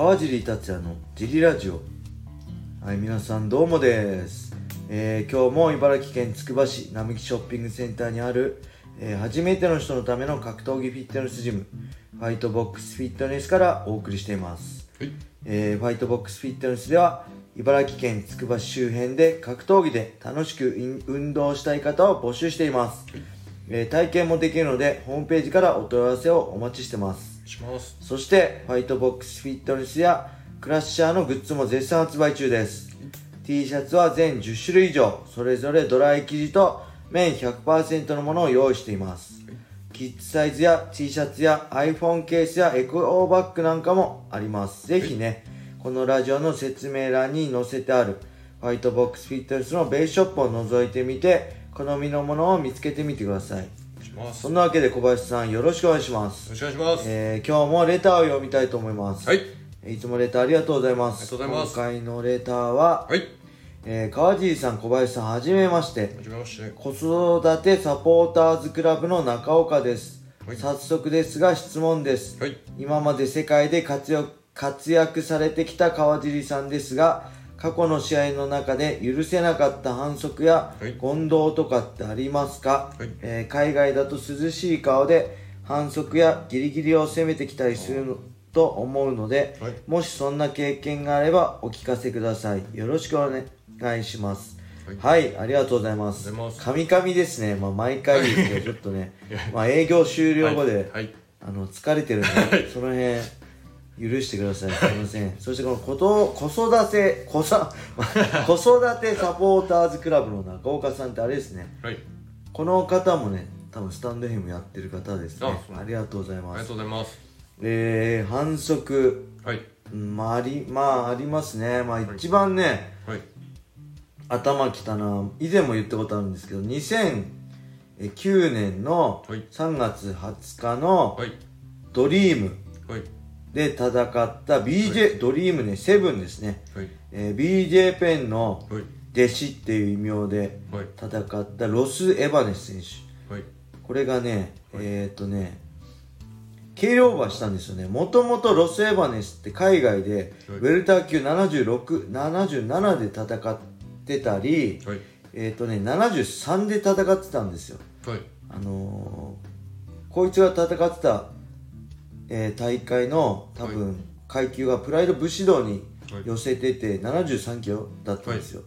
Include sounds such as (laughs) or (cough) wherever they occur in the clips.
川尻達也のジリラジオ。はい皆さんどうもです、えー今日も茨城県つくば市並木ショッピングセンターにある、えー初めての人のための格闘技フィットネスジムファイトボックスフィットネスからお送りしています、はい。えーファイトボックスフィットネスでは茨城県つくば市周辺で格闘技で楽しく運運動したい方を募集しています、えー体験もできるのでホームページからお問い合わせをお待ちしてますします。そしてファイトボックスフィットネスやクラッシャーのグッズも絶賛発売中です。T シャツは全10種類以上それぞれドライ生地と綿100%のものを用意しています。キッズサイズや T シャツや iPhone ケースやエコーバッグなんかもあります。ぜひねこのラジオの説明欄に載せてあるファイトボックスフィットネスのベースショップを覗いてみて好みのものを見つけてみてください。そんなわけで小林さんよろしくお願いしますよろしくお願いします、えー今日もレターを読みたいと思います。はいいつもレターありがとうございます。ありがとうございます今回のレターは、はいえー川尻さん、小林さん、はじめまして。はじめまして子育てサポーターズクラブの中岡です。はい早速ですが質問です。はい今まで世界で活躍活躍されてきた川尻さんですが、過去の試合の中で許せなかった反則やはい。言動とかってありますか、はい。えー海外だと涼しい顔で反則やギリギリを攻めてきたりするのと思うので、はい。もしそんな経験があればお聞かせください。よろしくお願いします。ははい、ありがとうございます。ありがとうございます。カミカミですね。まあ、毎回ですけど、(laughs) ちょっとね、まあ、営業終了後で、あの、疲れてるんで、その辺、許してください。すいません。そしてこのこと、子育て、子さ、(laughs) 子育てサポーターズクラブの中岡さんってあれですね。はい。この方もね、多分スタンド FM やってる方ですね。ありがとうございありがます。とうございます。えー、反則、はい。うんまあ、あり、まあ、ありますね。まあ、一番ね、はい。頭きたな以前も言ったことあるんですけど2009年のはい。3月20日のはい。ドリーム。はいで戦った BJ、ドリームねセブンですね、はい。えー BJ ペンのはい。弟子っていう異名ではい。戦ったロス・エバネス選手。はい。これがね、えーっとね計量オーバーしたんですよね。もともとロス・エバネスって海外でウはい。ェルター級7677で戦ってたり、はい。えっ、とね、73で戦ってたんですよ。はい。あのー、こいつが戦ってた、えー大会の多分、階級がプライド武士道にはい。寄せてて73キロだったんですよ。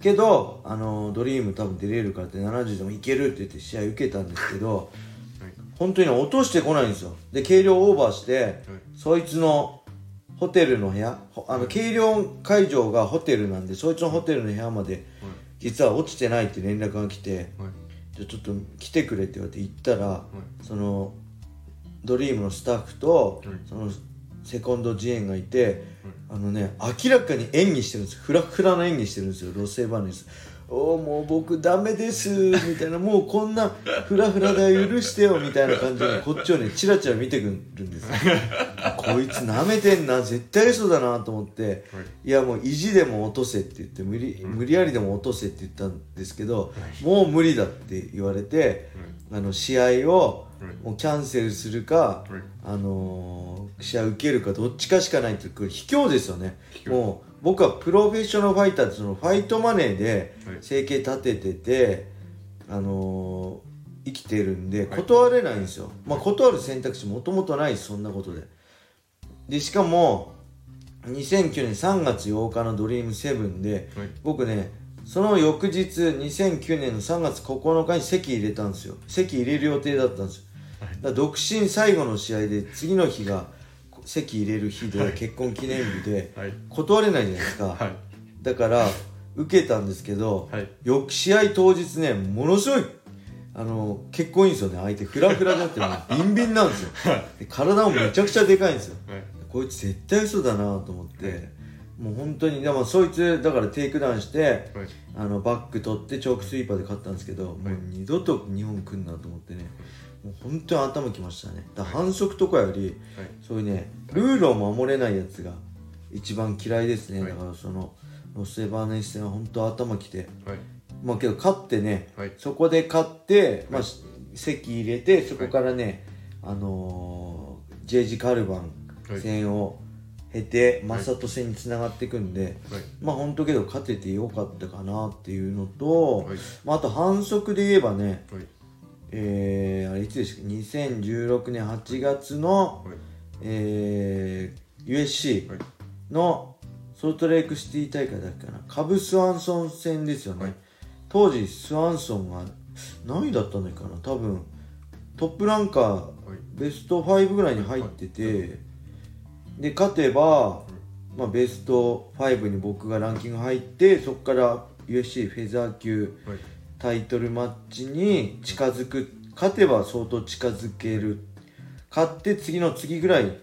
けど、あのードリーム多分出れるからって70でもいけるって言って試合受けたんですけど、はい。本当に落としてこないんですよ。で、軽量オーバーして、そいつのホテルの部屋、ほあの、軽量会場がホテルなんで、そいつのホテルの部屋まで、実は落ちてないって連絡が来て、はい。じゃあちょっと来てくれって言われて行ったら、そのドリームのスタッフと、はい。そのセコンドジエンがいて、あのね明らかに演技してるんですフラフラの演技してるんですよ。ロセバネス。おーもう僕ダメです。みたいな。(laughs) もうこんなフラフラだよ許してよみたいな感じでこっちをねチラチラ見てくるんですよ。こいつ舐めてんな絶対嘘だなと思って、い。やもう意地でも落とせって言って無理,、無理やりでも落とせって言ったんですけど、もう無理だって言われて、あの試合をもうキャンセルするか、はいあのー試合受けるかどっちかしかないってこれ卑怯ですよね。もう僕はプロフェッショナルファイターってそのファイトマネーではい生計立ててて、あのー生きてるんで断れないんですよ、まあ断る選択肢もともとないそんなことで。でしかも2009年3月8日のドリームセブンで、はい僕ねその翌日2009年の3月9日に席入れたんですよ。席入れる予定だったんですよ独身最後の試合で次の日が席入れる日で結婚記念日ではい。断れないじゃないですか、はい。だから受けたんですけど、はい。翌試合当日ねものすごいあの結構いいんですよね。相手フラフラだってもう (laughs) ビンビンなんですよ。で体もめちゃくちゃでかいんですよ。はい。こいつ絶対嘘だなと思って、もう本当にでもそいつだからテイクダウンしてはい。あのバック取ってチョークスリーパーで勝ったんですけど、もう二度と日本来んなと思ってねもう本当に頭きましたね。だ反則とかより、はい。そういうねルールを守れないやつが一番嫌いですね、はい。だからそのロスエバネス戦は本当頭きて。はい。まあけど勝ってね、はい。そこで勝って、まあ、籍入れてそこからね、あのージェイジ・カルバン戦を経て正人戦につながっていくんで、はい。まあ本当けど勝ててよかったかなっていうのと、はい。まあ、あと反則で言えばねはいえー、あれいつですか2016年8月の、はい。えー、USC はい。のソルトレイクシティ大会だっけかな？カブスワンソン戦ですよね、はい。当時スワンソンが何位だったんだっけかな？多分トップランカーはい。ベスト5ぐらいに入ってて、で勝てば、まあ、ベスト5に僕がランキング入ってそこから USC フェザー級はいタイトルマッチに近づく勝てば相当近づける。勝って次の次ぐらいはい。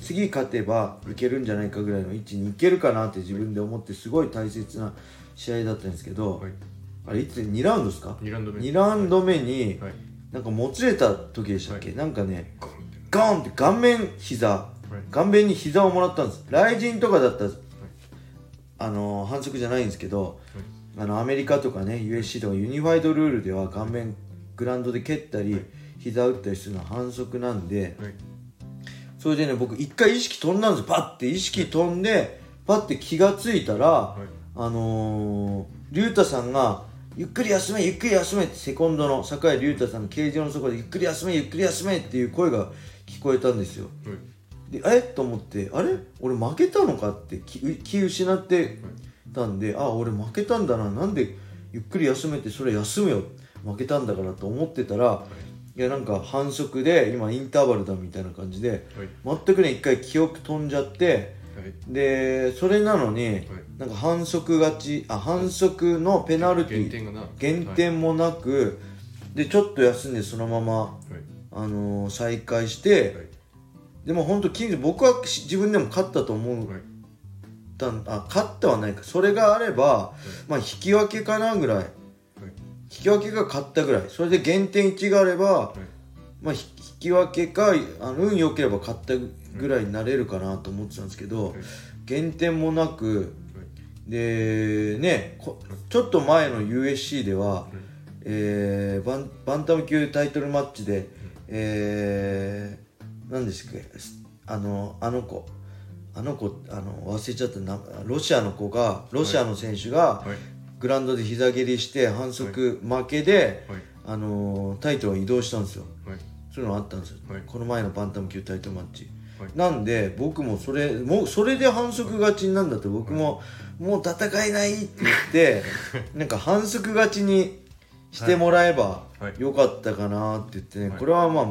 次勝てばいけるんじゃないかぐらいの位置にいけるかなって自分で思ってすごい大切な試合だったんですけど、はい。あれいつ2ラウンドですか？2ラウンド目。2ラウンド目にはい。なんかもつれた時でしたっけ、なんかねガーンって顔面膝。はい。顔面に膝をもらったんです。雷神とかだったら、あのー反則じゃないんですけど、あのアメリカとかね USC とかユニファイドルールでは顔面グラウンドで蹴ったり、膝打ったりするのは反則なんではい。それでね僕一回意識飛んだんですよ。パッて意識飛んでパッて気がついたら、はい。あのー、龍太さんがゆっくり休めゆっくり休めってセコンドの酒井龍太さんの形状の底でゆっくり休めゆっくり休めっていう声が聞こえたんですよ。はい。でえ？と思ってあれ？俺負けたのかって気気失ってたんであ俺負けたんだななんでゆっくり休めてそれ休むよ。負けたんだからと思ってたら、い、やなんか反則で今インターバルだみたいな感じではい。全くね一回記憶飛んじゃってはい。でそれなのに、なんか反則勝ちあ反則のペナルティ減点もなく、でちょっと休んでそのまま、はい。あのー再開して、はい。でも本当金僕はし自分でも勝ったと思うはいたんあ勝ってはないか。それがあれば、まあ引き分けかなぐらい。はい。引き分けが勝ったぐらい。それで減点1があれば、はい。まあ、ひ引き分けかあの運良ければ勝ったぐらいになれるかなと思ってたんですけど、はい。減点もなくはい。でねこちょっと前の USC では、えーバンバンタム級タイトルマッチで、えー、何でしたっけ？あのあの子あの子あの忘れちゃったな。ロシアの子がロシアの選手がはい。グラウンドで膝蹴りして反則負けで、はい。あのタイトルを移動したんですよ。はい。そういうのあったんですよ、はい。この前のバンタム級タイトルマッチ、はい。なんで僕もそれもうそれで反則勝ちになるんだって僕も、もう戦えないって言って (laughs) なんか反則勝ちにしてもらえばはい。よかったかなって言ってね、はい。これはまあ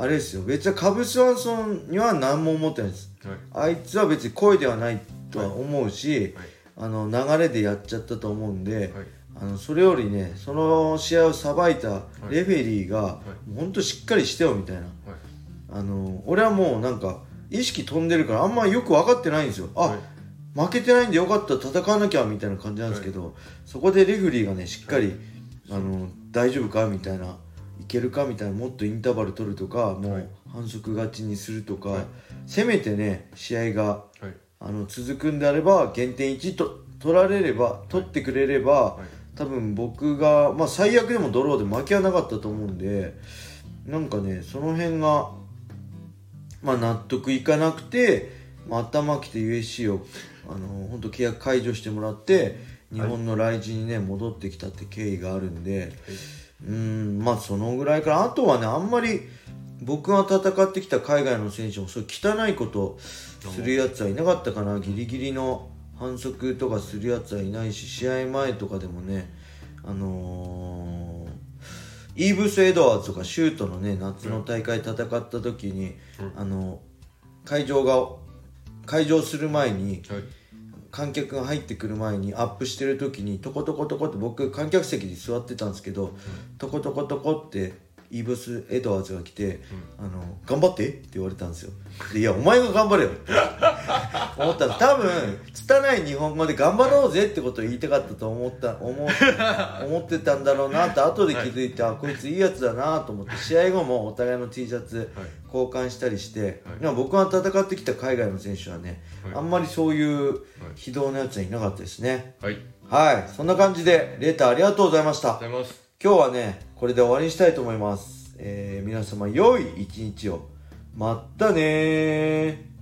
あれですよ。別にカブスワンソンには何も思ってないです。はい。あいつは別に声ではないとは思うし、はい。あの流れでやっちゃったと思うんで、はい。あのそれよりねその試合をさばいたレフェリーが、もうほんとしっかりしてよみたいな。はい。あの俺はもうなんか意識飛んでるからあんまよく分かってないんですよ。あ、はい。負けてないんでよかった戦わなきゃみたいな感じなんですけど、そこでレフェリーがねしっかり、あの大丈夫かみたいないけるかみたいなもっとインターバル取るとかもはい。う反則勝ちにするとか、はい。せめてね試合がはい。あの続くんであれば減点1と取られれば取ってくれれば、はい。多分僕が、まあ、最悪でもドローで負けはなかったと思うんでなんかねその辺が、まあ、納得いかなくて、まあ、頭きて USC をあの本当契約解除してもらって日本の来日にね戻ってきたって経緯があるんでうんまあそのぐらいからあとはねあんまり僕が戦ってきた海外の選手もそう汚いことするやつはいなかったかな。ギリギリの反則とかするやつはいないし試合前とかでもねあのーイーブス・エドワーズとかシュートのね夏の大会戦った時に、あの会場が会場する前にはい観客が入ってくる前にアップしてる時にトコトコトコって僕観客席に座ってたんですけど、トコトコトコってイーブス・エドワーズが来て「あの頑張って」って言われたんですよ。でいやお前が頑張れよ。っ (laughs) て思ったら多分拙い日本語で頑張ろうぜ。ってことを言いたかったと思った思う (laughs) 思ってたんだろうなって後で気づいて、あこいついいやつだなと思って試合後もお互いの T シャツはい。交換したりして、はい。僕が戦ってきた海外の選手はね、はい。あんまりそういう非道のやつはいなかったですね。はい。はい。そんな感じでレターありがとうございました。ありがとうございます今日はねこれで終わりにしたいと思います、えー皆様良い一日を。まったねー。